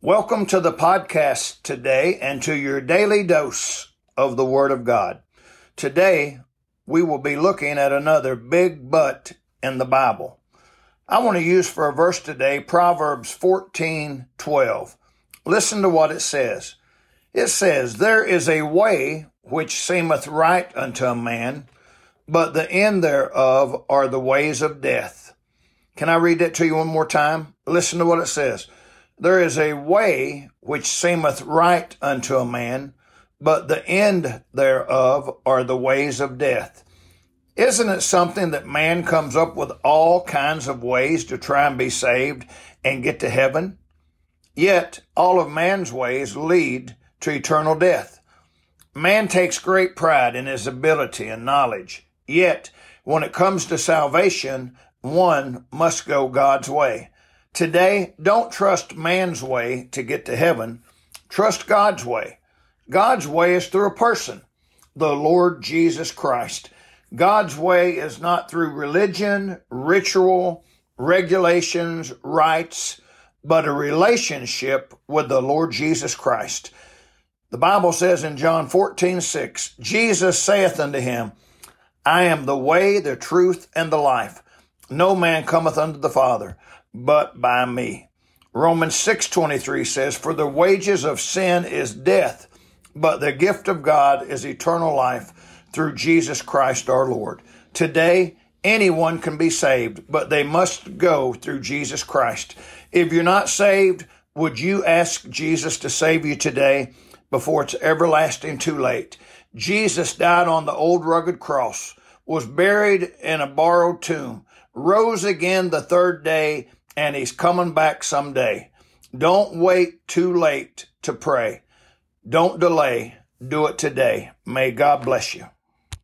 Welcome to the podcast today and to your daily dose of the Word of God. Today, we will be looking at another big but in the Bible. I want to use for a verse today Proverbs 14 12. Listen to what it says. It says, There is a way which seemeth right unto a man, but the end thereof are the ways of death. Can I read that to you one more time? Listen to what it says. There is a way which seemeth right unto a man, but the end thereof are the ways of death. Isn't it something that man comes up with all kinds of ways to try and be saved and get to heaven? Yet all of man's ways lead to eternal death. Man takes great pride in his ability and knowledge. Yet when it comes to salvation, one must go God's way. Today, don't trust man's way to get to heaven. Trust God's way. God's way is through a person, the Lord Jesus Christ. God's way is not through religion, ritual, regulations, rites, but a relationship with the Lord Jesus Christ. The Bible says in John 14, 6, Jesus saith unto him, I am the way, the truth, and the life. No man cometh unto the Father but by me. Romans 6:23 says, "For the wages of sin is death, but the gift of God is eternal life through Jesus Christ our Lord." Today, anyone can be saved, but they must go through Jesus Christ. If you're not saved, would you ask Jesus to save you today before it's everlasting too late? Jesus died on the old rugged cross, was buried in a borrowed tomb, rose again the third day, and he's coming back someday. Don't wait too late to pray. Don't delay. Do it today. May God bless you.